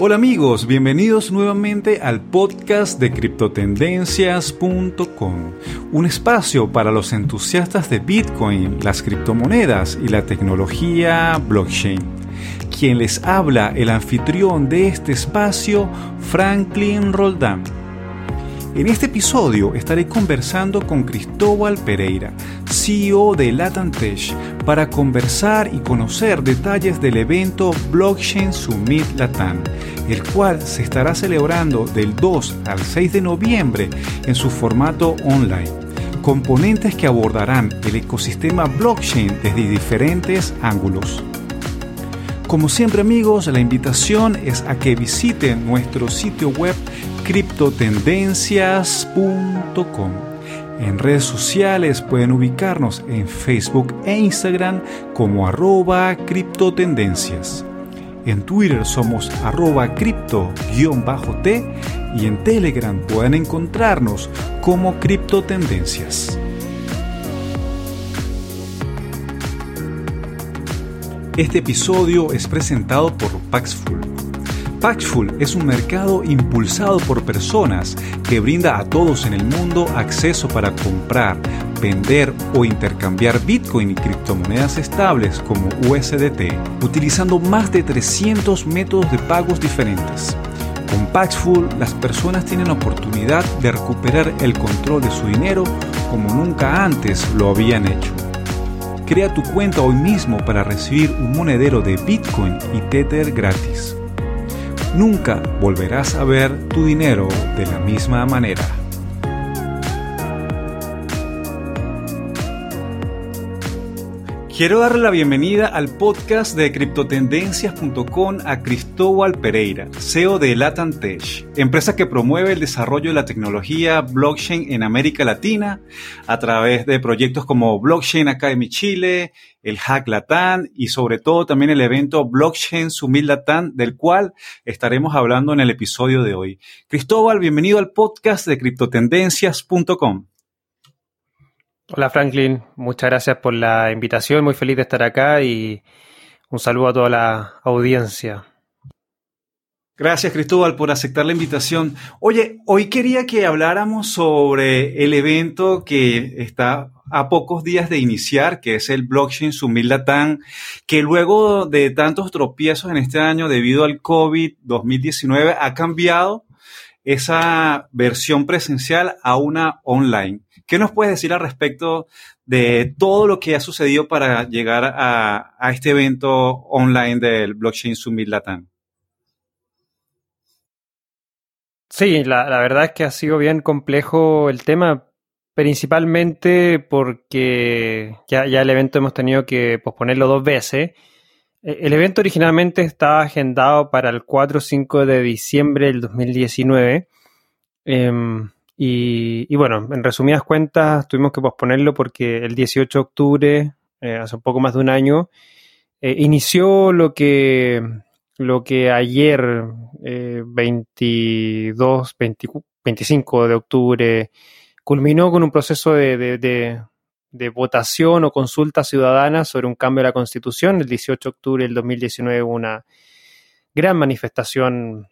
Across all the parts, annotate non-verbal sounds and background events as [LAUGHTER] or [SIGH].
Hola amigos, bienvenidos nuevamente al podcast de criptotendencias.com, un espacio para los entusiastas de Bitcoin, las criptomonedas y la tecnología blockchain. Quien les habla, el anfitrión de este espacio, Franklin Roldán. En este episodio estaré conversando con Cristóbal Pereira, CEO de Latantech, para conversar y conocer detalles del evento Blockchain Summit Latam, el cual se estará celebrando del 2 al 6 de noviembre en su formato online. Componentes que abordarán el ecosistema blockchain desde diferentes ángulos. Como siempre amigos, la invitación es a que visiten nuestro sitio web criptotendencias.com. En redes sociales pueden ubicarnos en Facebook e Instagram como arroba criptotendencias. En Twitter somos arroba cripto-t y en Telegram pueden encontrarnos como criptotendencias. Este episodio es presentado por Paxful. Paxful es un mercado impulsado por personas que brinda a todos en el mundo acceso para comprar, vender o intercambiar Bitcoin y criptomonedas estables como USDT, utilizando más de 300 métodos de pagos diferentes. Con Paxful, las personas tienen oportunidad de recuperar el control de su dinero como nunca antes lo habían hecho. Crea tu cuenta hoy mismo para recibir un monedero de Bitcoin y Tether gratis. Nunca volverás a ver tu dinero de la misma manera. Quiero darle la bienvenida al podcast de criptotendencias.com a Cristóbal Pereira, CEO de Latantech, empresa que promueve el desarrollo de la tecnología blockchain en América Latina a través de proyectos como Blockchain Academy Chile, el Hack Latam y sobre todo también el evento Blockchain Summit Latam, del cual estaremos hablando en el episodio de hoy. Cristóbal, bienvenido al podcast de criptotendencias.com. Hola Franklin, muchas gracias por la invitación, muy feliz de estar acá y un saludo a toda la audiencia. Gracias Cristóbal por aceptar la invitación. Oye, hoy quería que habláramos sobre el evento que está a pocos días de iniciar, que es el Blockchain Summit Latam, que luego de tantos tropiezos en este año debido al COVID-2019 ha cambiado esa versión presencial a una online. ¿Qué nos puedes decir al respecto de todo lo que ha sucedido para llegar a, este evento online del Blockchain Summit Latam? Sí, la, verdad es que ha sido bien complejo el tema, principalmente porque ya, el evento hemos tenido que posponerlo dos veces. E, el evento originalmente estaba agendado para el 4 o 5 de diciembre del 2019. Y, bueno, en resumidas cuentas, tuvimos que posponerlo porque el 18 de octubre, eh, hace un poco más de un año, eh, inició lo que, lo que ayer, 22, eh, 25 de octubre, culminó con un proceso de, de, votación o consulta ciudadana sobre un cambio de la Constitución. El 18 de octubre del 2019 hubo una gran manifestación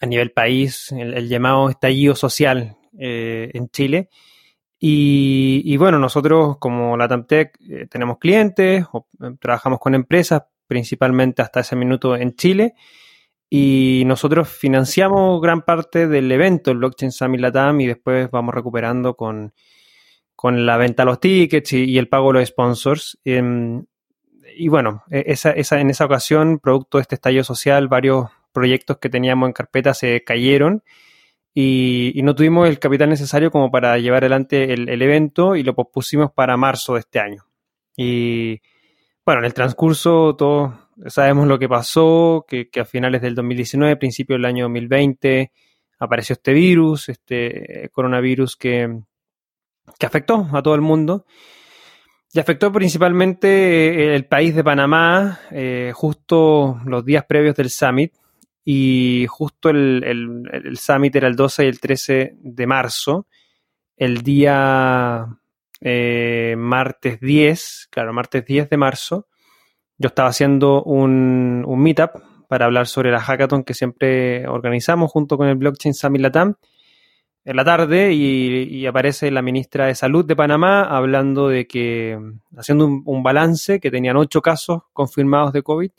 a nivel país, el, llamado estallido social eh, en Chile. Y, bueno, nosotros como la TAMTEC eh, tenemos clientes, o, eh, trabajamos con empresas, principalmente hasta ese minuto en Chile, y nosotros financiamos gran parte del evento, el Blockchain Summit Latam, y después vamos recuperando con, la venta de los tickets y, el pago de los sponsors. Em, y bueno, e, esa, esa, en esa ocasión, producto de este estallido social, varios proyectos que teníamos en carpeta se cayeron y, no tuvimos el capital necesario como para llevar adelante el, evento y lo pospusimos para marzo de este año. Y bueno, en el transcurso todos sabemos lo que pasó, que, a finales del 2019, principio del año 2020, apareció este virus, este coronavirus que, que afectó a todo el mundo. Y afectó principalmente el país de Panamá, eh, justo los días previos del summit, y justo el, el, summit era el 12 y el 13 de marzo. El día eh, martes 10, claro, martes 10 de marzo, yo estaba haciendo un, un meetup para hablar sobre la hackathon que siempre organizamos junto con el Blockchain Summit Latam en la tarde y, aparece la ministra de Salud de Panamá hablando de que, haciendo un, balance, que tenían ocho casos confirmados de COVID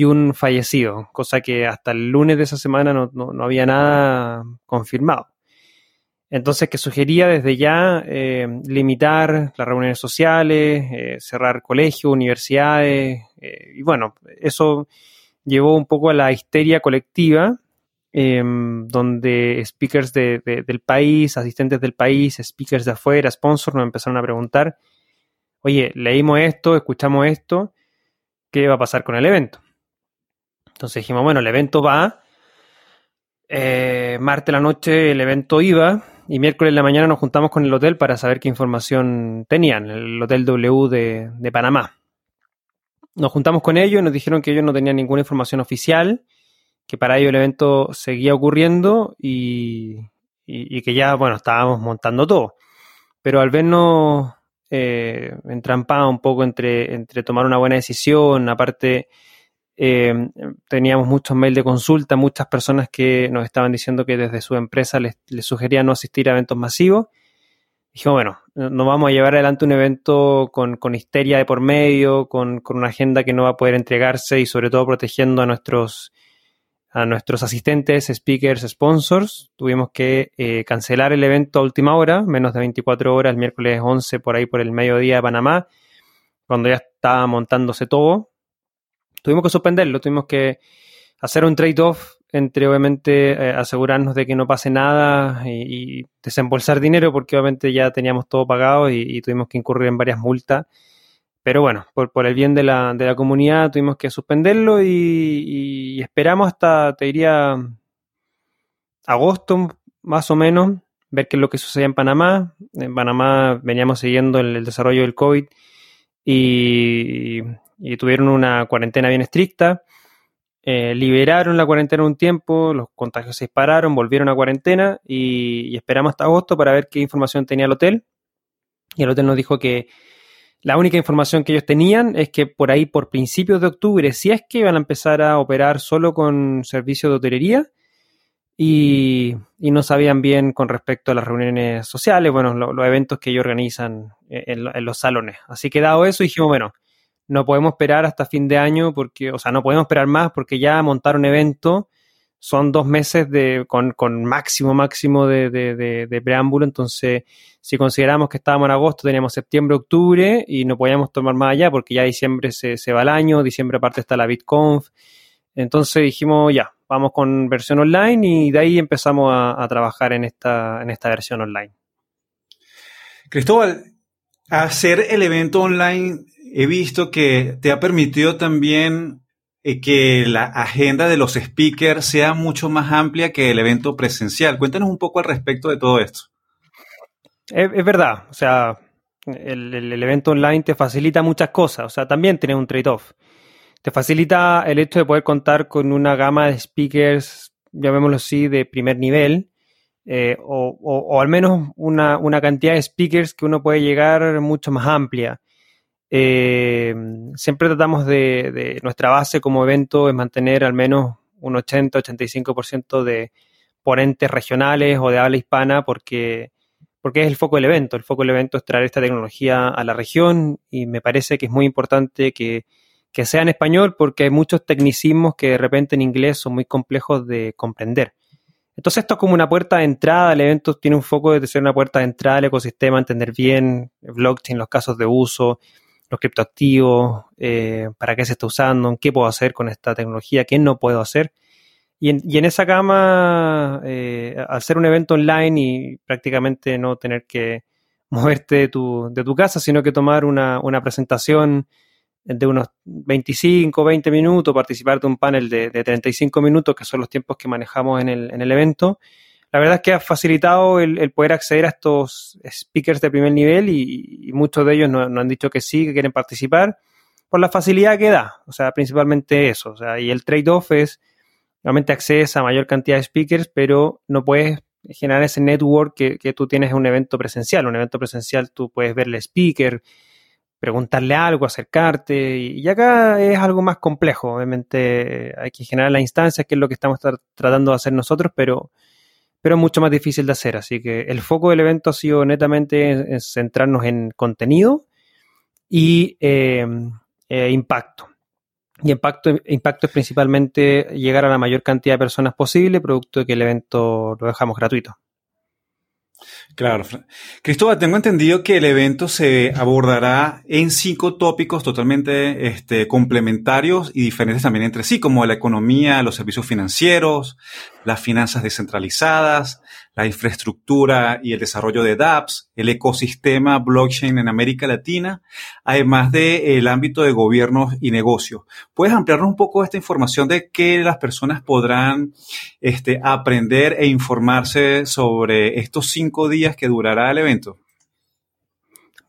y un fallecido, cosa que hasta el lunes de esa semana no, había nada confirmado. Entonces, que sugería desde ya eh, limitar las reuniones sociales, eh, cerrar colegios, universidades, eh, y bueno, eso llevó un poco a la histeria colectiva Em, donde speakers del país, asistentes del país, speakers de afuera, sponsors nos empezaron a preguntar, oye, leímos esto, escuchamos esto, ¿qué va a pasar con el evento? Entonces dijimos, bueno, el evento va, eh, martes la noche el evento iba y miércoles en la mañana nos juntamos con el hotel para saber qué información tenían, el Hotel W de, Panamá. Nos juntamos con ellos y nos dijeron que ellos no tenían ninguna información oficial que para ello el evento seguía ocurriendo y, que ya, bueno, estábamos montando todo. Pero al vernos eh, entrampados un poco entre, entre tomar una buena decisión, aparte eh, teníamos muchos mails de consulta, muchas personas que nos estaban diciendo que desde su empresa les, sugerían no asistir a eventos masivos. Dijimos, bueno, no vamos a llevar adelante un evento con, con histeria de por medio, con, con, una agenda que no va a poder entregarse y sobre todo protegiendo a nuestros a nuestros asistentes, speakers, sponsors. Tuvimos que eh, cancelar el evento a última hora, menos de 24 horas, el miércoles 11 por ahí por el mediodía de Panamá, cuando ya estaba montándose todo. Tuvimos que suspenderlo, tuvimos que hacer un trade-off entre obviamente eh, asegurarnos de que no pase nada y, desembolsar dinero porque obviamente ya teníamos todo pagado y tuvimos que incurrir en varias multas pero bueno, por, por el bien de la, de la, comunidad tuvimos que suspenderlo y, esperamos hasta, te diría, agosto más o menos, ver qué es lo que sucede en Panamá. En Panamá veníamos siguiendo el, desarrollo del COVID y, tuvieron una cuarentena bien estricta. Eh, liberaron la cuarentena un tiempo, los contagios se dispararon, volvieron a cuarentena y esperamos hasta agosto para ver qué información tenía el hotel. Y el hotel nos dijo que la única información que ellos tenían es que por ahí, por principios de octubre, si es que iban a empezar a operar solo con servicios de hotelería y, no sabían bien con respecto a las reuniones sociales, bueno, los eventos que ellos organizan en, en, los salones. Así que dado eso, dijimos, bueno, no podemos esperar hasta fin de año porque, o sea, no podemos esperar más porque ya montaron evento son dos meses de, con, con máximo, máximo de, de, de, preámbulo. Entonces, si consideramos que estábamos en agosto, teníamos septiembre, octubre y no podíamos tomar más allá porque ya diciembre se, se va el año, diciembre aparte está la BitConf. Entonces dijimos, ya, vamos con versión online y de ahí empezamos a, a trabajar en esta, en esta versión online. Cristóbal, hacer el evento online he visto que te ha permitido también eh, que la agenda de los speakers sea mucho más amplia que el evento presencial. Cuéntanos un poco al respecto de todo esto. Es, verdad, o sea, el, evento online te facilita muchas cosas, o sea, también tiene un trade-off. Te facilita el hecho de poder contar con una gama de speakers, llamémoslo así, de primer nivel, eh, o, al menos una, cantidad de speakers que uno puede llegar mucho más amplia. Eh, siempre tratamos de, nuestra base como evento es mantener al menos un 80-85% de ponentes regionales o de habla hispana porque, porque es el foco del evento. El foco del evento es traer esta tecnología a la región y me parece que es muy importante que, que sea en español porque hay muchos tecnicismos que de repente en inglés son muy complejos de comprender. Entonces esto es como una puerta de entrada, el evento tiene un foco de ser una puerta de entrada al ecosistema, entender bien blockchain, los casos de uso, los criptoactivos, eh, para qué se está usando, qué puedo hacer con esta tecnología, qué no puedo hacer. Y en, y en esa gama, eh, al ser un evento online y prácticamente no tener que [LAUGHS] moverte de tu, de tu casa, sino que tomar una, una, presentación de unos 25, 20 minutos, participar de un panel de, de 35 minutos, que son los tiempos que manejamos en el, en el evento, la verdad es que ha facilitado el, poder acceder a estos speakers de primer nivel y, muchos de ellos nos, han dicho que sí, que quieren participar por la facilidad que da, o sea, principalmente eso, o sea, y el trade-off es, realmente accedes a mayor cantidad de speakers, pero no puedes generar ese network que, que, tú tienes en un evento presencial. Un evento presencial tú puedes ver el speaker, preguntarle algo, acercarte. Y, acá es algo más complejo. Obviamente hay que generar las instancias, que es lo que estamos tratando de hacer nosotros, pero, pero es mucho más difícil de hacer. Así que el foco del evento ha sido netamente centrarnos en contenido y eh, eh, impacto. Y impacto, impacto es principalmente llegar a la mayor cantidad de personas posible, producto de que el evento lo dejamos gratuito. Claro. Cristóbal, tengo entendido que el evento se abordará en cinco tópicos totalmente este, complementarios y diferentes también entre sí, como la economía, los servicios financieros, las finanzas descentralizadas, la infraestructura y el desarrollo de dApps, el ecosistema blockchain en América Latina, además del ámbito de gobiernos y negocios. ¿Puedes ampliarnos un poco esta información de qué las personas podrán este, aprender e informarse sobre estos cinco días que durará el evento?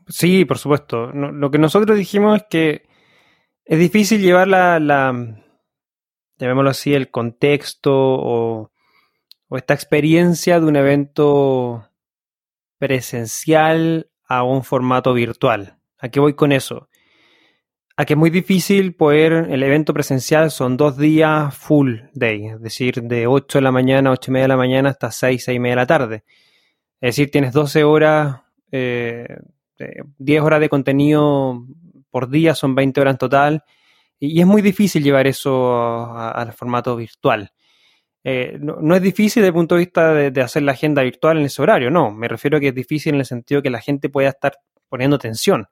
Sí, por supuesto. lo que nosotros dijimos es que es difícil llevar la llamémoslo así, el contexto o o esta experiencia de un evento presencial a un formato virtual. ¿A qué voy con eso? A que es muy difícil poder, el evento presencial son dos días full day, es decir, de 8 de la mañana, 8 y media de la mañana hasta 6, 6 y media de la tarde. Es decir, tienes 12 horas, eh, 10 horas de contenido por día, son 20 horas en total, y, es muy difícil llevar eso al formato virtual. Eh, no, es difícil desde el punto de vista de, hacer la agenda virtual en ese horario, no, me refiero a que es difícil en el sentido que la gente pueda estar poniendo tensión.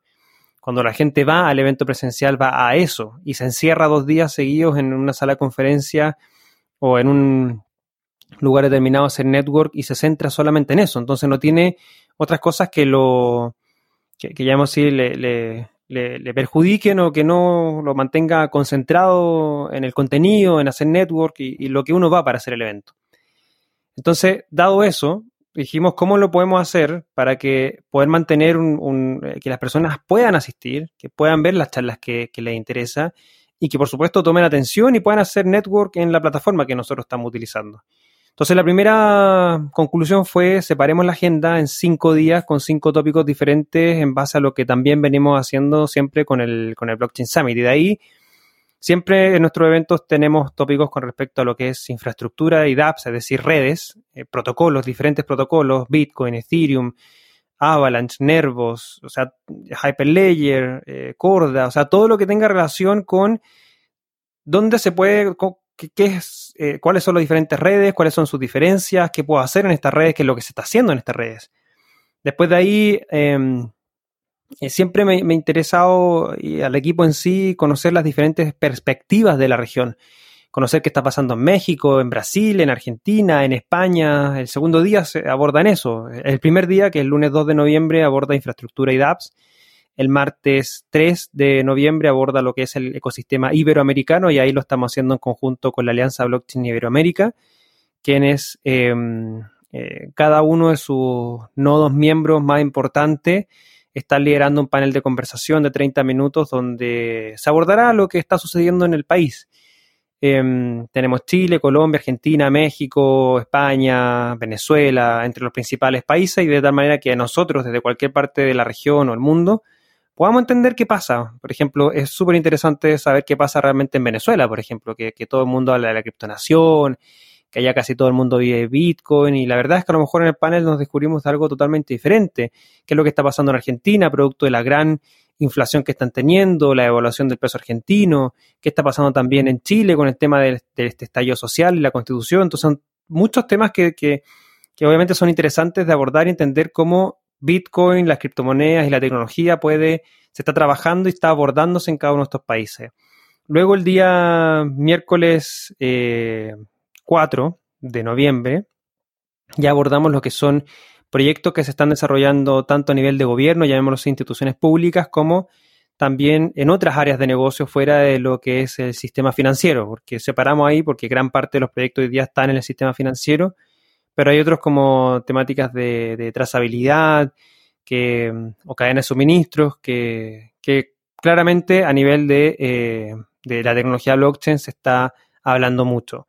Cuando la gente va al evento presencial va a eso y se encierra dos días seguidos en una sala de conferencia o en un lugar determinado a hacer network y se centra solamente en eso. Entonces no tiene otras cosas que lo que, que llamamos así le, le, perjudiquen o que no lo mantenga concentrado en el contenido, en hacer network y, lo que uno va para hacer el evento. Entonces, dado eso, dijimos cómo lo podemos hacer para que poder mantener un, eh, que las personas puedan asistir, que puedan ver las charlas que, que les interesa y que por supuesto tomen atención y puedan hacer network en la plataforma que nosotros estamos utilizando. Entonces la primera conclusión fue separemos la agenda en cinco días con cinco tópicos diferentes en base a lo que también venimos haciendo siempre con el, con el Blockchain Summit. Y de ahí siempre en nuestros eventos tenemos tópicos con respecto a lo que es infraestructura y dApps, es decir, redes, eh, protocolos, diferentes protocolos, Bitcoin, Ethereum, Avalanche, Nervos, o sea, Hyperledger, eh, Corda, o sea, todo lo que tenga relación con dónde se puede, qué, es, eh, cuáles son las diferentes redes, cuáles son sus diferencias, qué puedo hacer en estas redes, qué es lo que se está haciendo en estas redes. Después de ahí, em, eh, siempre me, me, ha interesado y al equipo en sí conocer las diferentes perspectivas de la región. Conocer qué está pasando en México, en Brasil, en Argentina, en España. El segundo día se aborda en eso. El primer día, que es el lunes 2 de noviembre, aborda infraestructura y DApps. El martes 3 de noviembre aborda lo que es el ecosistema iberoamericano y ahí lo estamos haciendo en conjunto con la Alianza Blockchain Iberoamérica, quienes em, eh, cada uno de sus nodos miembros más importantes está liderando un panel de conversación de 30 minutos donde se abordará lo que está sucediendo en el país. Em, tenemos Chile, Colombia, Argentina, México, España, Venezuela, entre los principales países, y de tal manera que nosotros, desde cualquier parte de la región o el mundo, podamos entender qué pasa. Por ejemplo, es súper interesante saber qué pasa realmente en Venezuela, por ejemplo, que, todo el mundo habla de la criptonación, que allá casi todo el mundo vive Bitcoin y la verdad es que a lo mejor en el panel nos descubrimos algo totalmente diferente, qué es lo que está pasando en Argentina, producto de la gran inflación que están teniendo, la evaluación del peso argentino, qué está pasando también en Chile con el tema de, este estallido social y la constitución. Entonces son muchos temas que, que, que obviamente son interesantes de abordar y entender cómo Bitcoin, las criptomonedas y la tecnología puede, se está trabajando y está abordándose en cada uno de estos países. Luego el día miércoles 4 eh, de noviembre ya abordamos lo que son proyectos que se están desarrollando tanto a nivel de gobierno, llamémoslos instituciones públicas, como también en otras áreas de negocio fuera de lo que es el sistema financiero, porque separamos ahí porque gran parte de los proyectos hoy día están en el sistema financiero pero hay otros como temáticas de, trazabilidad que, o cadenas de suministros que, claramente a nivel de, eh, de, la tecnología blockchain se está hablando mucho.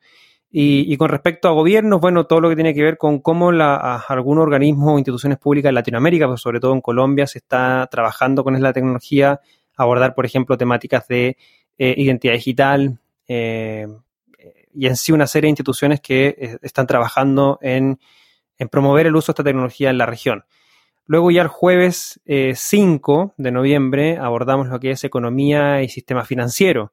Y, con respecto a gobiernos, bueno, todo lo que tiene que ver con cómo la, algún organismo o instituciones públicas en Latinoamérica, pues sobre todo en Colombia, se está trabajando con la tecnología, abordar, por ejemplo, temáticas de eh, identidad digital eh, y en sí una serie de instituciones que eh, están trabajando en, en, promover el uso de esta tecnología en la región. Luego ya el jueves 5 de noviembre abordamos lo que es economía y sistema financiero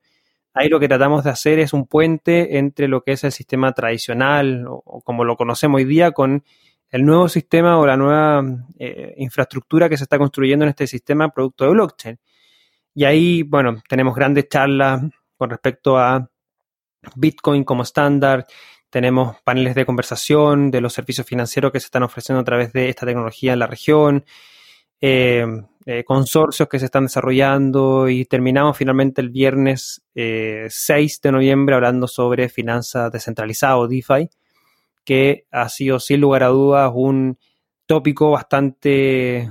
Ahí lo que tratamos de hacer es un puente entre lo que es el sistema tradicional o, como lo conocemos hoy día con el nuevo sistema o la nueva eh, infraestructura que se está construyendo en este sistema producto de blockchain. Y ahí, bueno, tenemos grandes charlas con respecto a Bitcoin como estándar, tenemos paneles de conversación de los servicios financieros que se están ofreciendo a través de esta tecnología en la región. Eh, eh, consorcios que se están desarrollando y terminamos finalmente el viernes 6 eh, de noviembre hablando sobre finanzas descentralizadas o DeFi, que ha sido sin lugar a dudas un tópico bastante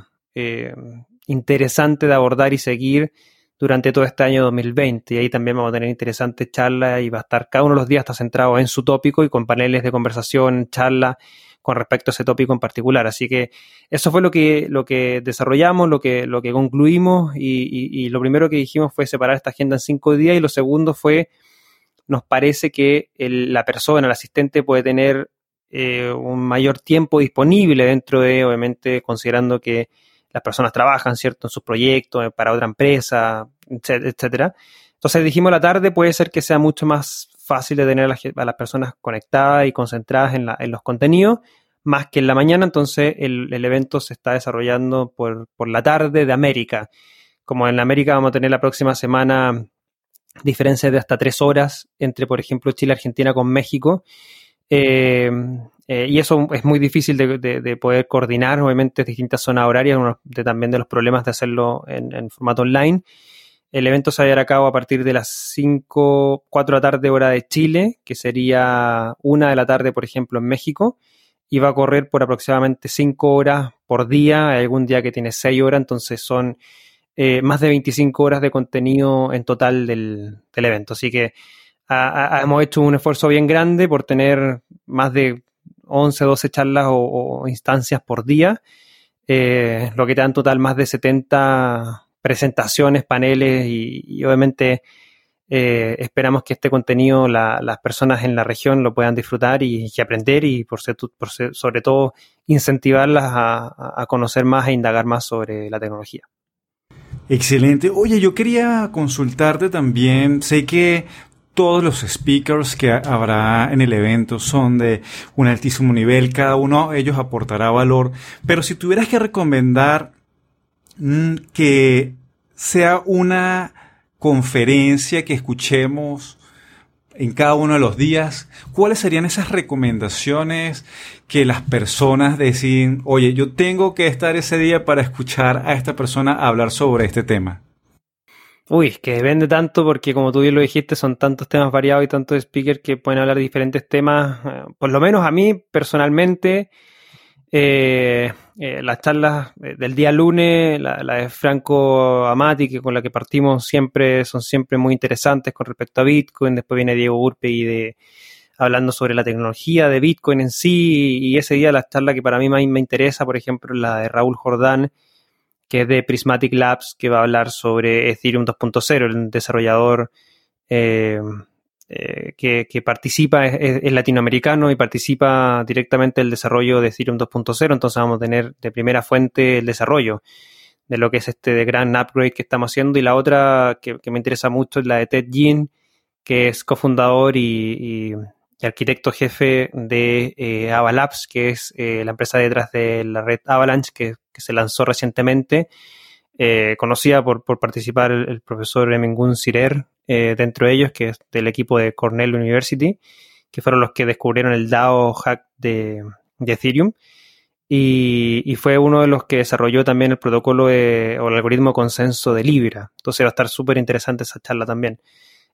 interesante de abordar y seguir durante todo este año 2020. Y ahí también vamos a tener interesantes charlas y va a estar cada uno de los días está centrado en su tópico y con paneles de conversación, charlas con respecto a ese tópico en particular. Así que eso fue lo que, lo que desarrollamos, lo que, lo que concluimos y, lo primero que dijimos fue separar esta agenda en cinco días y lo segundo fue, nos parece que la persona, el asistente puede tener eh, un mayor tiempo disponible dentro de, obviamente, considerando que las personas trabajan, ¿cierto?, en sus proyectos, para otra empresa, etcétera. Entonces dijimos la tarde puede ser que sea mucho más fácil de tener a, las personas conectadas y concentradas en, los contenidos, más que en la mañana. Entonces el, evento se está desarrollando por, la tarde de América. Como en América vamos a tener la próxima semana diferencias de hasta tres horas entre, por ejemplo, Chile, Argentina con México. Eh, eh, y eso es muy difícil de, poder coordinar, obviamente, distintas zonas horarias, uno de, también de los problemas de hacerlo en formato online. El evento se va a llevar a cabo a partir de las 5, 4 de la tarde hora de Chile, que sería 1 de la tarde, por ejemplo, en México, y va a correr por aproximadamente 5 horas por día. Hay algún día que tiene 6 horas, entonces son eh, más de 25 horas de contenido en total del, evento. Así que hemos hecho un esfuerzo bien grande por tener más de 11, 12 charlas o, instancias por día, eh, lo que te da en total más de 70 presentaciones, paneles y, obviamente eh, esperamos que este contenido las personas en la región lo puedan disfrutar y, aprender y por, sobre todo incentivarlas a, conocer más e indagar más sobre la tecnología. Excelente. Oye, yo quería consultarte también. Sé que todos los speakers que habrá en el evento son de un altísimo nivel, cada uno de ellos aportará valor, pero si tuvieras que recomendar Mm, que sea una conferencia que escuchemos en cada uno de los días, ¿cuáles serían esas recomendaciones que las personas deciden, oye, yo tengo que estar ese día para escuchar a esta persona hablar sobre este tema? Uy, que depende tanto porque como tú bien lo dijiste, son tantos temas variados y tantos speakers que pueden hablar de diferentes temas. Eh, por lo menos a mí personalmente, eh, eh, las charlas eh, del día lunes, la, de Franco Amati, que con la que partimos siempre, son siempre muy interesantes con respecto a Bitcoin. Después viene Diego Urpe de, hablando sobre la tecnología de Bitcoin en sí. Y ese día la charla que para mí más me interesa, por ejemplo, la de Raúl Jordán, que es de Prismatic Labs, que va a hablar sobre Ethereum 2.0, el desarrollador eh, eh, que, participa, es, latinoamericano y participa directamente el desarrollo de Ethereum 2.0, entonces vamos a tener de primera fuente el desarrollo de lo que es este gran upgrade que estamos haciendo. Y la otra que, me interesa mucho es la de Ted Jean, que es cofundador y, arquitecto jefe de eh, Avalabs, que es eh, la empresa detrás de la red Avalanche que, se lanzó recientemente, conocida por, participar el, profesor Emengun Sirer, eh, dentro de ellos, que es del equipo de Cornell University, que fueron los que descubrieron el DAO hack de, Ethereum. Y, fue uno de los que desarrolló también el protocolo o el algoritmo consenso de Libra. Entonces va a estar súper interesante esa charla también.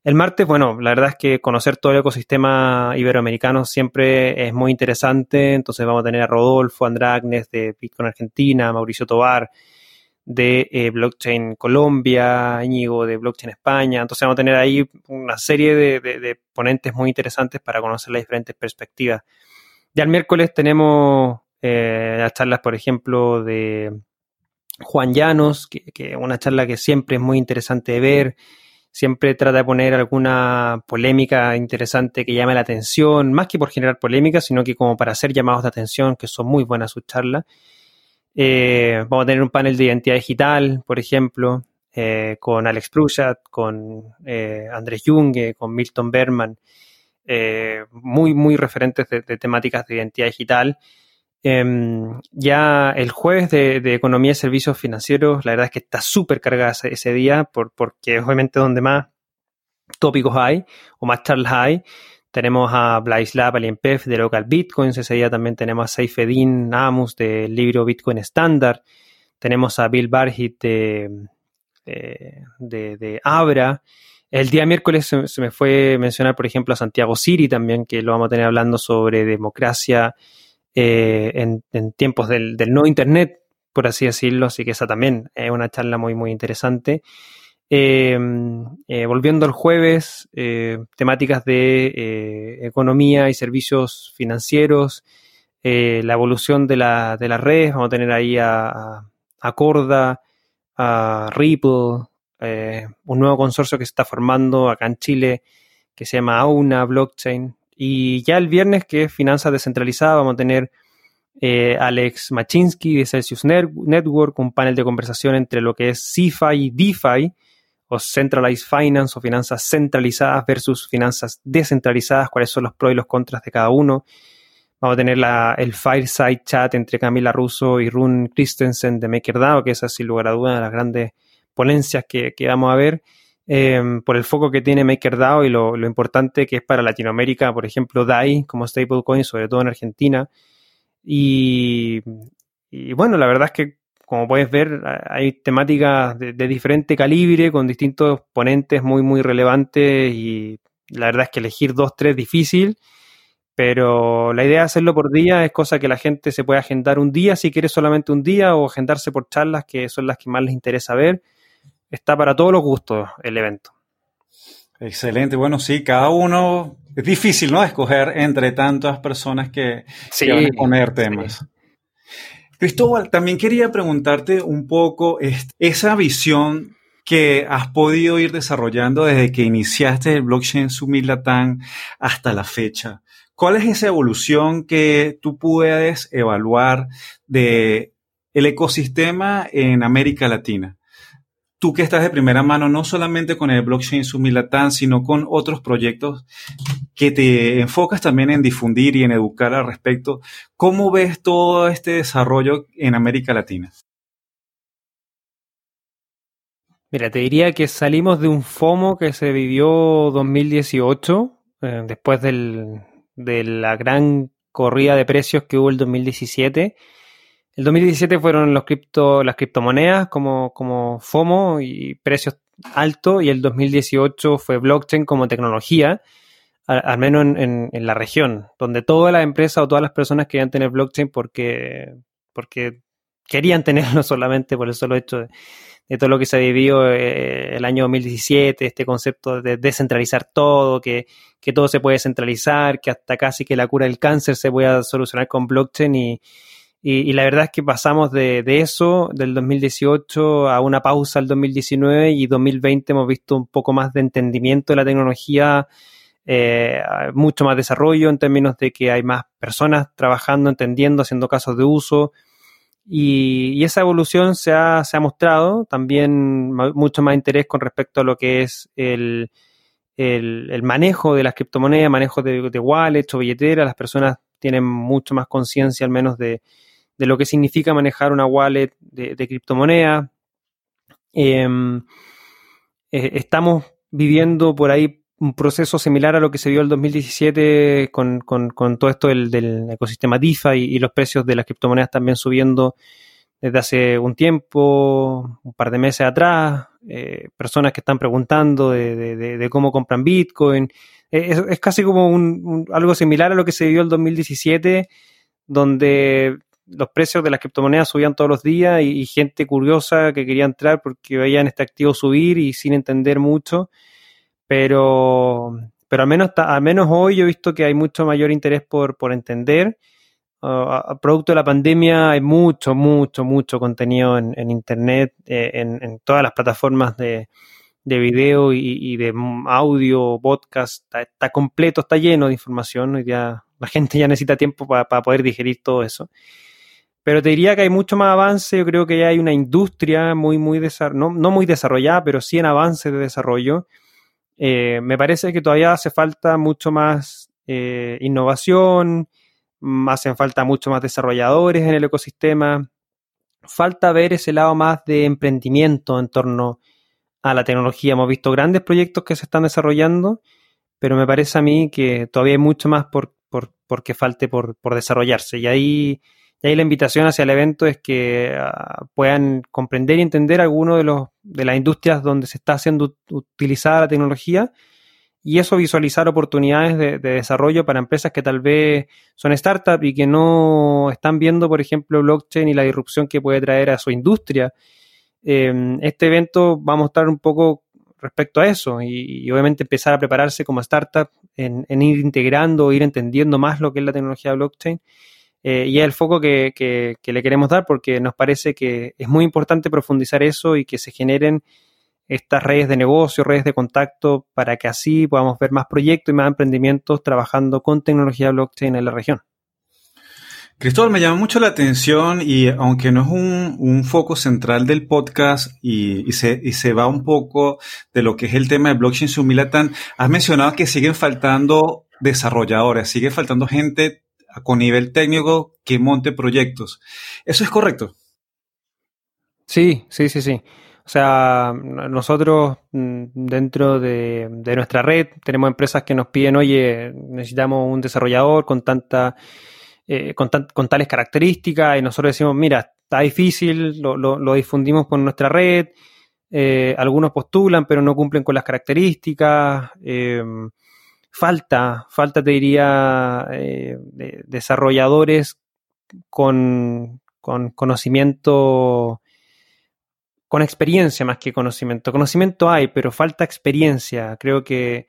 El martes, bueno, la verdad es que conocer todo el ecosistema iberoamericano siempre es muy interesante. Entonces vamos a tener a Rodolfo Andragnes de Bitcoin Argentina, Mauricio Tobar de eh, Blockchain Colombia, Íñigo de Blockchain España. Entonces vamos a tener ahí una serie de, ponentes muy interesantes para conocer las diferentes perspectivas. Ya el miércoles tenemos eh, las charlas, por ejemplo, de Juan Llanos, que es una charla que siempre es muy interesante de ver siempre trata de poner alguna polémica interesante que llame la atención, más que por generar polémica, sino que como para hacer llamados de atención, que son muy buenas sus charlas. Eh, vamos a tener un panel de identidad digital, por ejemplo, eh, con Alex Prusat, con eh, Andrés Junge, con Milton Berman, muy, muy referentes de, temáticas de identidad digital. Em, ya el jueves de, Economía y Servicios Financieros, la verdad es que está súper cargada ese, día, por, porque es obviamente donde más tópicos hay o más charlas hay. Tenemos a Blaise Lab, Alienpef de Local Bitcoins. Ese día también tenemos a Saifedin Namus del libro Bitcoin Standard. Tenemos a Bill Barhit de, de, Abra. El día miércoles se, se, me fue mencionar, por ejemplo, a Santiago Siri también, que lo vamos a tener hablando sobre democracia eh, en, tiempos del, no Internet, por así decirlo, así que esa también es una charla muy, muy interesante. Em, eh, volviendo al jueves, eh, temáticas de economía y servicios financieros, la evolución de la, de redes, vamos a tener ahí a Corda, a Ripple, un nuevo consorcio que se está formando acá en Chile que se llama Auna Blockchain, y ya el viernes, que es finanzas descentralizadas, vamos a tener eh, Alex Machinsky de Celsius Network, un panel de conversación entre lo que es CeFi y DeFi, o Centralized Finance, o finanzas centralizadas versus finanzas descentralizadas, cuáles son los pros y los contras de cada uno. Vamos a tener el Fireside Chat entre Camila Russo y Rune Christensen de MakerDAO, que es, sin lugar a dudas, de las grandes ponencias que, que vamos a ver. Em, por el foco que tiene MakerDAO y lo, importante que es para Latinoamérica, por ejemplo, DAI como stablecoin, sobre todo en Argentina. Y, bueno, la verdad es que, como puedes ver, hay temáticas de, diferente calibre, con distintos ponentes muy, muy relevantes y la verdad es que elegir dos, tres es difícil. Pero la idea de hacerlo por día es cosa que la gente se puede agendar un día si quiere solamente un día o agendarse por charlas que son las que más les interesa ver está para todos los gustos el evento. Excelente. Bueno, sí, cada uno es difícil, ¿no? Escoger entre tantas personas que, van a poner temas. Cristóbal, también quería preguntarte un poco esa visión que has podido ir desarrollando desde que iniciaste el blockchain Sumilatán hasta la fecha. ¿Cuál es esa evolución que tú puedes evaluar de el ecosistema en América Latina? Tú que estás de primera mano, no solamente con el blockchain Sumilatán, sino con otros proyectos que te enfocas también en difundir y en educar al respecto, ¿cómo ves todo este desarrollo en América Latina? Mira, te diría que salimos de un FOMO que se vivió 2018, eh, después de la gran corrida de precios que hubo el 2017 el 2017 fueron los cripto, las criptomonedas como, como FOMO y precios altos y el 2018 fue blockchain como tecnología, al, menos en, la región, donde todas las empresas o todas las personas querían tener blockchain porque, porque querían [LAUGHS] tenerlo solamente por el solo hecho de, todo lo que se vivió eh, el año 2017, este concepto de descentralizar todo, que, que todo se puede centralizar, que hasta casi que la cura del cáncer se pueda solucionar con blockchain y y, la verdad es que pasamos de, eso, del 2018, a una pausa al 2019 y 2020 hemos visto un poco más de entendimiento de la tecnología, eh, mucho más desarrollo en términos de que hay más personas trabajando, entendiendo, haciendo casos de uso. Y, esa evolución se ha, se ha mostrado, también mucho más interés con respecto a lo que es el, el, manejo de las criptomonedas, manejo de, de wallets o billeteras, las personas tienen mucho más conciencia al menos de, de lo que significa manejar una wallet de, criptomoneda. Em, eh, estamos viviendo por ahí un proceso similar a lo que se vio el 2017 con, todo esto del, ecosistema DeFi y, los precios de las criptomonedas también subiendo desde hace un tiempo, un par de meses atrás, eh, personas que están preguntando de, cómo compran Bitcoin. Eh, es, casi como algo similar a lo que se vio el 2017, donde los precios de las criptomonedas subían todos los días y, gente curiosa que quería entrar porque veían este activo subir y sin entender mucho. Pero, pero al menos, al menos hoy yo he visto que hay mucho mayor interés por, por entender. Uh, producto de la pandemia hay mucho, mucho, mucho contenido en, Internet, eh, en, todas las plataformas de, de video y, de audio, podcast. Está, completo, está lleno de información. ya la gente ya necesita tiempo para poder digerir todo eso. Pero te diría que hay mucho más avance. Yo creo que ya hay una industria muy, muy no, no muy desarrollada, pero sí en avance de desarrollo. Eh, me parece que todavía hace falta mucho más eh, innovación, mm, hacen falta mucho más desarrolladores en el ecosistema. Falta ver ese lado más de emprendimiento en torno a la tecnología. Hemos visto grandes proyectos que se están desarrollando, pero me parece a mí que todavía hay mucho más por, por, que falte por, por desarrollarse. Y ahí y ahí la invitación hacia el evento es que ah, puedan comprender y entender alguno de, de las industrias donde se está haciendo utilizada la tecnología y eso visualizar oportunidades de, desarrollo para empresas que tal vez son startups y que no están viendo, por ejemplo, blockchain y la disrupción que puede traer a su industria. Em, este evento va a mostrar un poco respecto a eso y, obviamente empezar a prepararse como startup en, en ir integrando, ir entendiendo más lo que es la tecnología blockchain eh, y es el foco que, que, le queremos dar porque nos parece que es muy importante profundizar eso y que se generen estas redes de negocio, redes de contacto, para que así podamos ver más proyectos y más emprendimientos trabajando con tecnología blockchain en la región. Cristóbal, me llama mucho la atención y aunque no es un, un foco central del podcast y, y, se, y, se, va un poco de lo que es el tema de blockchain Sumilatan, has mencionado que siguen faltando desarrolladores, sigue faltando gente con nivel técnico que monte proyectos. ¿Eso es correcto? Sí, sí, sí, sí. O sea, nosotros mm, dentro de, nuestra red tenemos empresas que nos piden, oye, necesitamos un desarrollador con tanta, eh, con, tales características, y nosotros decimos, mira, está difícil, lo, difundimos por nuestra red, eh, algunos postulan pero no cumplen con las características. Eh, falta, falta te diría, eh, desarrolladores con, conocimiento, con experiencia más que conocimiento. Conocimiento hay, pero falta experiencia. Creo que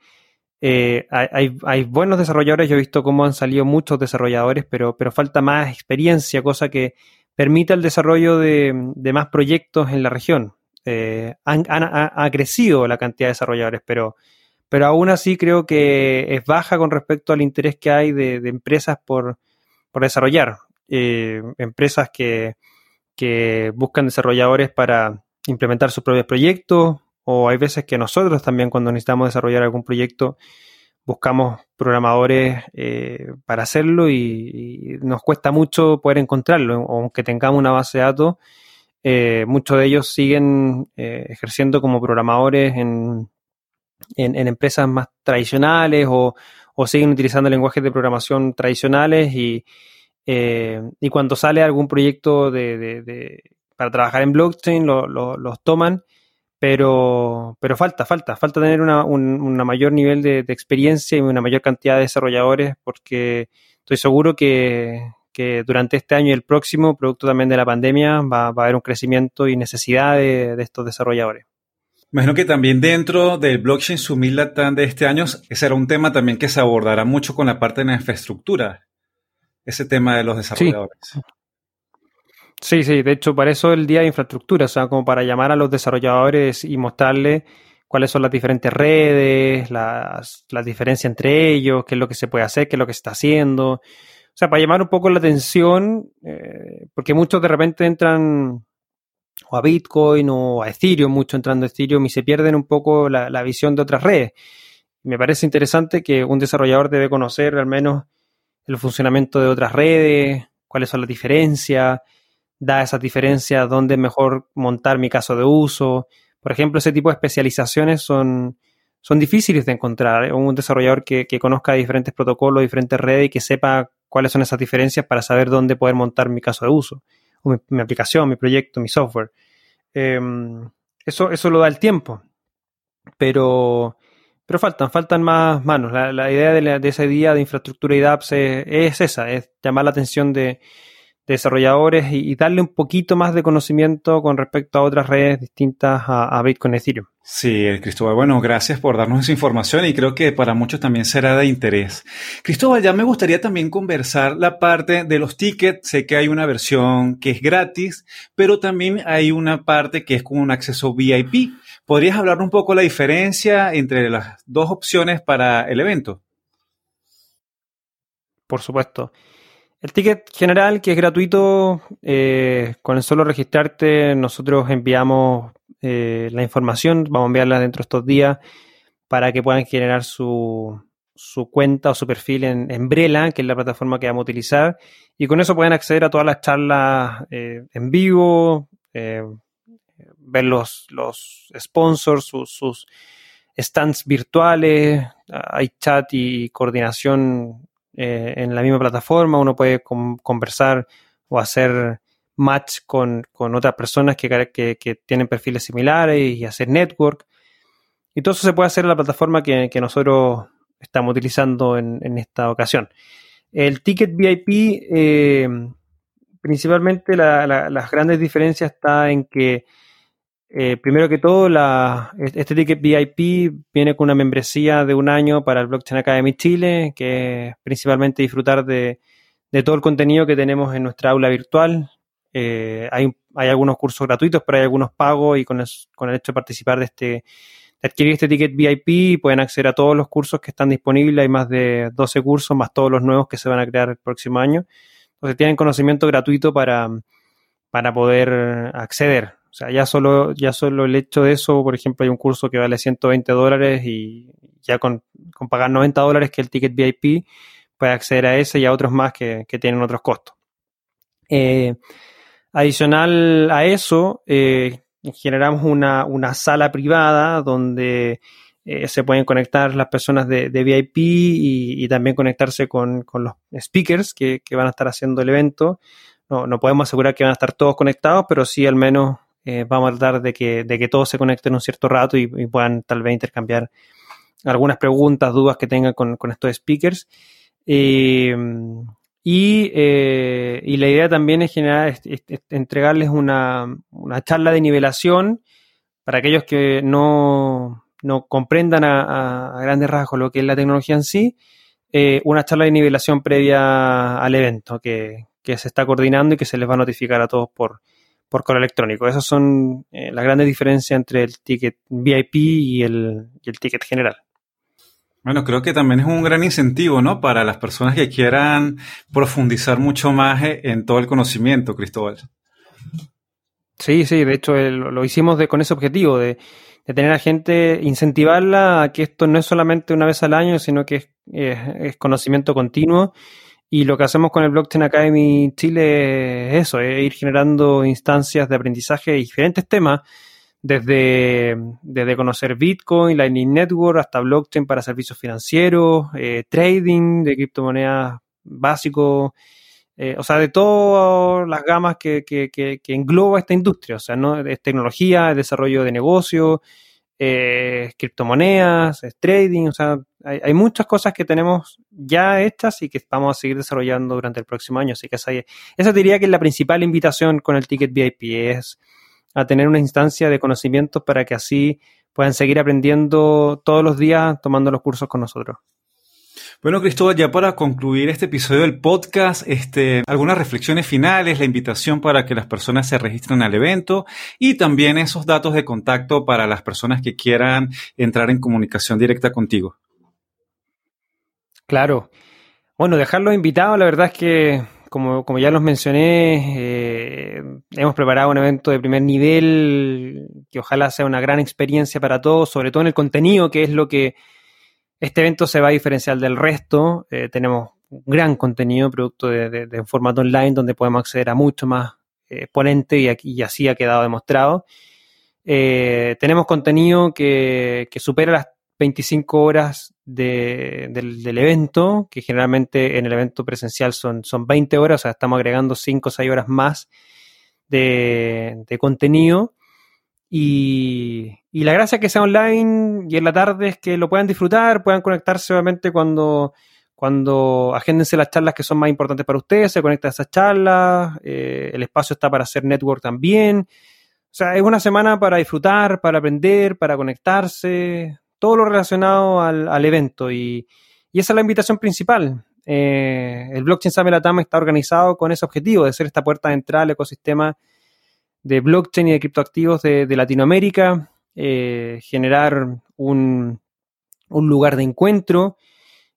eh, hay, buenos desarrolladores, yo he visto cómo han salido muchos desarrolladores, pero, pero falta más experiencia, cosa que permita el desarrollo de, más proyectos en la región. Eh, ha crecido la cantidad de desarrolladores, pero pero aún así creo que es baja con respecto al interés que hay de, empresas por, desarrollar. Eh, empresas que, buscan desarrolladores para implementar sus propios proyectos o hay veces que nosotros también cuando necesitamos desarrollar algún proyecto buscamos programadores eh, para hacerlo y, nos cuesta mucho poder encontrarlo, aunque tengamos una base de datos, eh, muchos de ellos siguen ejerciendo como programadores en, en, empresas más tradicionales o, siguen utilizando lenguajes de programación tradicionales y, eh, cuando sale algún proyecto de, para trabajar en blockchain los toman, pero, pero falta, falta, falta tener una, un mayor nivel de, experiencia y una mayor cantidad de desarrolladores porque estoy seguro que, durante este año y el próximo, producto también de la pandemia, va a haber un crecimiento y necesidad de estos desarrolladores. Imagino que también dentro del blockchain Sumilatan de este año, ese será un tema también que se abordará mucho con la parte de la infraestructura, ese tema de los desarrolladores. Sí. sí, de hecho, para eso el día de infraestructura, o sea, como para llamar a los desarrolladores y mostrarles cuáles son las diferentes redes, las, diferencias entre ellos, qué es lo que se puede hacer, qué es lo que se está haciendo. O sea, para llamar un poco la atención, eh, porque muchos de repente entran o a Bitcoin o a Ethereum, mucho entrando a Ethereum y se pierden un poco la, visión de otras redes. Me parece interesante que un desarrollador debe conocer al menos el funcionamiento de otras redes, cuáles son las diferencias, da esas diferencias, dónde es mejor montar mi caso de uso. Por ejemplo, ese tipo de especializaciones son, difíciles de encontrar. Un desarrollador que, que conozca diferentes protocolos, diferentes redes y que sepa cuáles son esas diferencias para saber dónde poder montar mi caso de uso mi, aplicación, mi proyecto, mi software. Em, eso, eso lo da el tiempo. Pero, pero faltan, faltan más manos. La, idea de, ese día de infraestructura y DApps es, esa, es llamar la atención de, desarrolladores y, darle un poquito más de conocimiento con respecto a otras redes distintas a, Bitcoin Ethereum. Sí, Cristóbal, bueno, gracias por darnos esa información y creo que para muchos también será de interés. Cristóbal, ya me gustaría también conversar la parte de los tickets. Sé que hay una versión que es gratis, pero también hay una parte que es con un acceso VIP. ¿Podrías hablar un poco la diferencia entre las dos opciones para el evento? Por supuesto. El ticket general, que es gratuito, eh, con el solo registrarte, nosotros enviamos eh, la información, vamos a enviarla dentro de estos días para que puedan generar su, cuenta o su perfil en, en, Brela, que es la plataforma que vamos a utilizar, y con eso pueden acceder a todas las charlas eh, en vivo, ver los, los sponsors, sus, sus stands virtuales, hay chat y coordinación eh, en la misma plataforma, uno puede conversar o hacer match con, otras personas que, tienen perfiles similares y hacer network. Y todo eso se puede hacer en la plataforma que, nosotros estamos utilizando en, esta ocasión. El ticket VIP, eh, principalmente las grandes diferencias está en que eh, primero que todo, este ticket VIP viene con una membresía de un año para el Blockchain Academy Chile, que es principalmente disfrutar de, todo el contenido que tenemos en nuestra aula virtual. Eh, hay, algunos cursos gratuitos, pero hay algunos pagos y con el, hecho de participar de este, de adquirir este ticket VIP pueden acceder a todos los cursos que están disponibles. Hay más de 12 cursos, más todos los nuevos que se van a crear el próximo año. Entonces tienen conocimiento gratuito para, para poder acceder. O sea, ya solo, ya solo el hecho de eso, por ejemplo, hay un curso que vale 120 dólares y ya con, pagar 90 dólares que el ticket VIP puede acceder a ese y a otros más que, tienen otros costos. Eh, adicional a eso, eh, generamos una, sala privada donde eh, se pueden conectar las personas de, VIP y, también conectarse con, los speakers que, van a estar haciendo el evento. No, no podemos asegurar que van a estar todos conectados, pero sí al menos eh, vamos a tratar de que, de que todos se conecten un cierto rato y, puedan tal vez intercambiar algunas preguntas, dudas que tengan con, estos speakers. Eh, eh, y, la idea también es generar, entregarles una, charla de nivelación para aquellos que no, comprendan a, grandes rasgos lo que es la tecnología en sí, una charla de nivelación previa al evento que, que se está coordinando y que se les va a notificar a todos por, por correo electrónico. Esas son eh, las grandes diferencias entre el ticket VIP y el, ticket general. Bueno, creo que también es un gran incentivo, ¿no? Para las personas que quieran profundizar mucho más en todo el conocimiento, Cristóbal. Sí, sí, de hecho lo hicimos con ese objetivo, de, tener a gente, incentivarla a que esto no es solamente una vez al año, sino que es conocimiento continuo y lo que hacemos con el Blockchain Academy Chile es eso, es ir generando instancias de aprendizaje de diferentes temas, desde, desde conocer Bitcoin, Lightning Network, hasta blockchain para servicios financieros, eh, trading de criptomonedas básico, eh, o sea, de todas las gamas que, que, que, que, engloba esta industria, o sea, ¿no? es tecnología, es desarrollo de negocio, eh, criptomonedas, trading, o sea, hay, muchas cosas que tenemos ya hechas y que vamos a seguir desarrollando durante el próximo año. Así que esa, esa diría que es la principal invitación con el ticket VIP, es a tener una instancia de conocimientos para que así puedan seguir aprendiendo todos los días tomando los cursos con nosotros. Bueno, Cristóbal, ya para concluir este episodio del podcast, este, algunas reflexiones finales, la invitación para que las personas se registren al evento y también esos datos de contacto para las personas que quieran entrar en comunicación directa contigo. Claro. Bueno, dejarlos invitados, la verdad es que, como, como ya los mencioné, eh, hemos preparado un evento de primer nivel que ojalá sea una gran experiencia para todos, sobre todo en el contenido, que es lo que este evento se va a diferenciar del resto. Eh, tenemos gran contenido, producto de, formato online, donde podemos acceder a mucho más eh, ponente y, aquí, así ha quedado demostrado. Eh, tenemos contenido que, supera las 25 horas del, evento, que generalmente en el evento presencial son, son 20 horas, o sea, estamos agregando 5 o 6 horas más de, de contenido. Y, la gracia que sea online y en la tarde es que lo puedan disfrutar, puedan conectarse obviamente cuando, cuando agéndense las charlas que son más importantes para ustedes, se conecta a esas charlas, eh, el espacio está para hacer network también. O sea, es una semana para disfrutar, para aprender, para conectarse, todo lo relacionado al, evento y, esa es la invitación principal. Eh, el Blockchain Summit Latam está organizado con ese objetivo de ser esta puerta de entrada al ecosistema de blockchain y de criptoactivos de, Latinoamérica, eh, generar un, un lugar de encuentro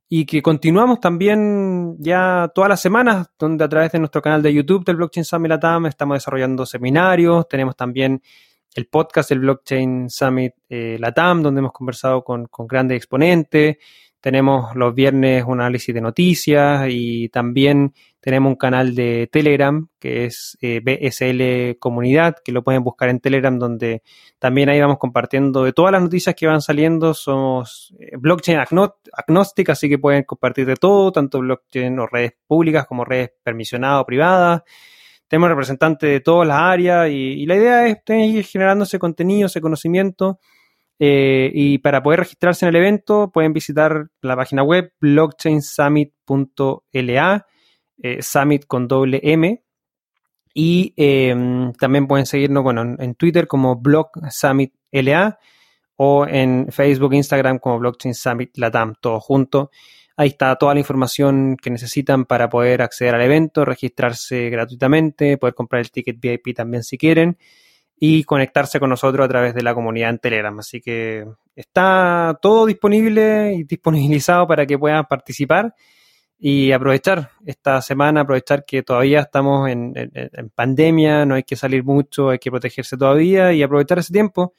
y que continuamos también ya todas las semanas, donde a través de nuestro canal de YouTube del Blockchain Summit Latam estamos desarrollando seminarios, tenemos también el podcast del Blockchain Summit eh, Latam, donde hemos conversado con, con grandes exponentes, tenemos los viernes un análisis de noticias y también tenemos un canal de Telegram que es eh, BSL Comunidad, que lo pueden buscar en Telegram, donde también ahí vamos compartiendo de todas las noticias que van saliendo. Somos eh, blockchain agnóstica, así que pueden compartir de todo, tanto blockchain o redes públicas como redes permisionadas o privadas. Tenemos representantes de todas las áreas y, la idea es ir generando ese contenido, ese conocimiento eh, y para poder registrarse en el evento pueden visitar la página web blockchainsummit.la, eh, summit con doble M. Y em, también pueden seguirnos bueno, en, Twitter como Block Summit o en Facebook Instagram como Blockchain Summit Latam, todo junto. Ahí está toda la información que necesitan para poder acceder al evento, registrarse gratuitamente, poder comprar el ticket VIP también si quieren y conectarse con nosotros a través de la comunidad en Telegram. Así que está todo disponible y disponibilizado para que puedan participar y aprovechar esta semana, aprovechar que todavía estamos en, pandemia, no hay que salir mucho, hay que protegerse todavía y aprovechar ese tiempo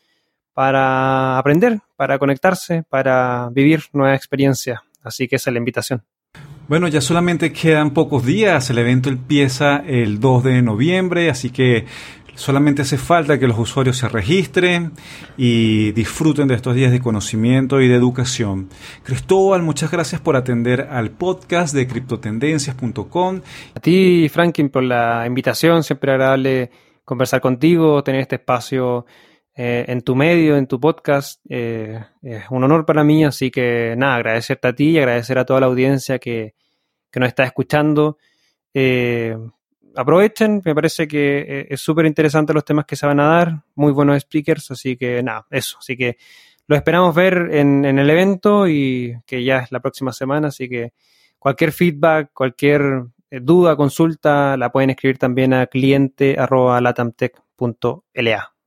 para aprender, para conectarse, para vivir nuevas experiencias. Así que esa es la invitación. Bueno, ya solamente quedan pocos días, el evento empieza el 2 de noviembre, así que Solamente hace falta que los usuarios se registren y disfruten de estos días de conocimiento y de educación. Cristóbal, muchas gracias por atender al podcast de criptotendencias.com. A ti, Franklin, por la invitación. Siempre agradable conversar contigo, tener este espacio eh, en tu medio, en tu podcast. Eh, es un honor para mí, así que nada, agradecerte a ti y agradecer a toda la audiencia que, que nos está escuchando. Eh, aprovechen, me parece que eh, es súper interesante los temas que se van a dar, muy buenos speakers, así que nada, eso, así que lo esperamos ver en, el evento y que ya es la próxima semana, así que cualquier feedback, cualquier duda, consulta, la pueden escribir también a cliente.latamtech.la.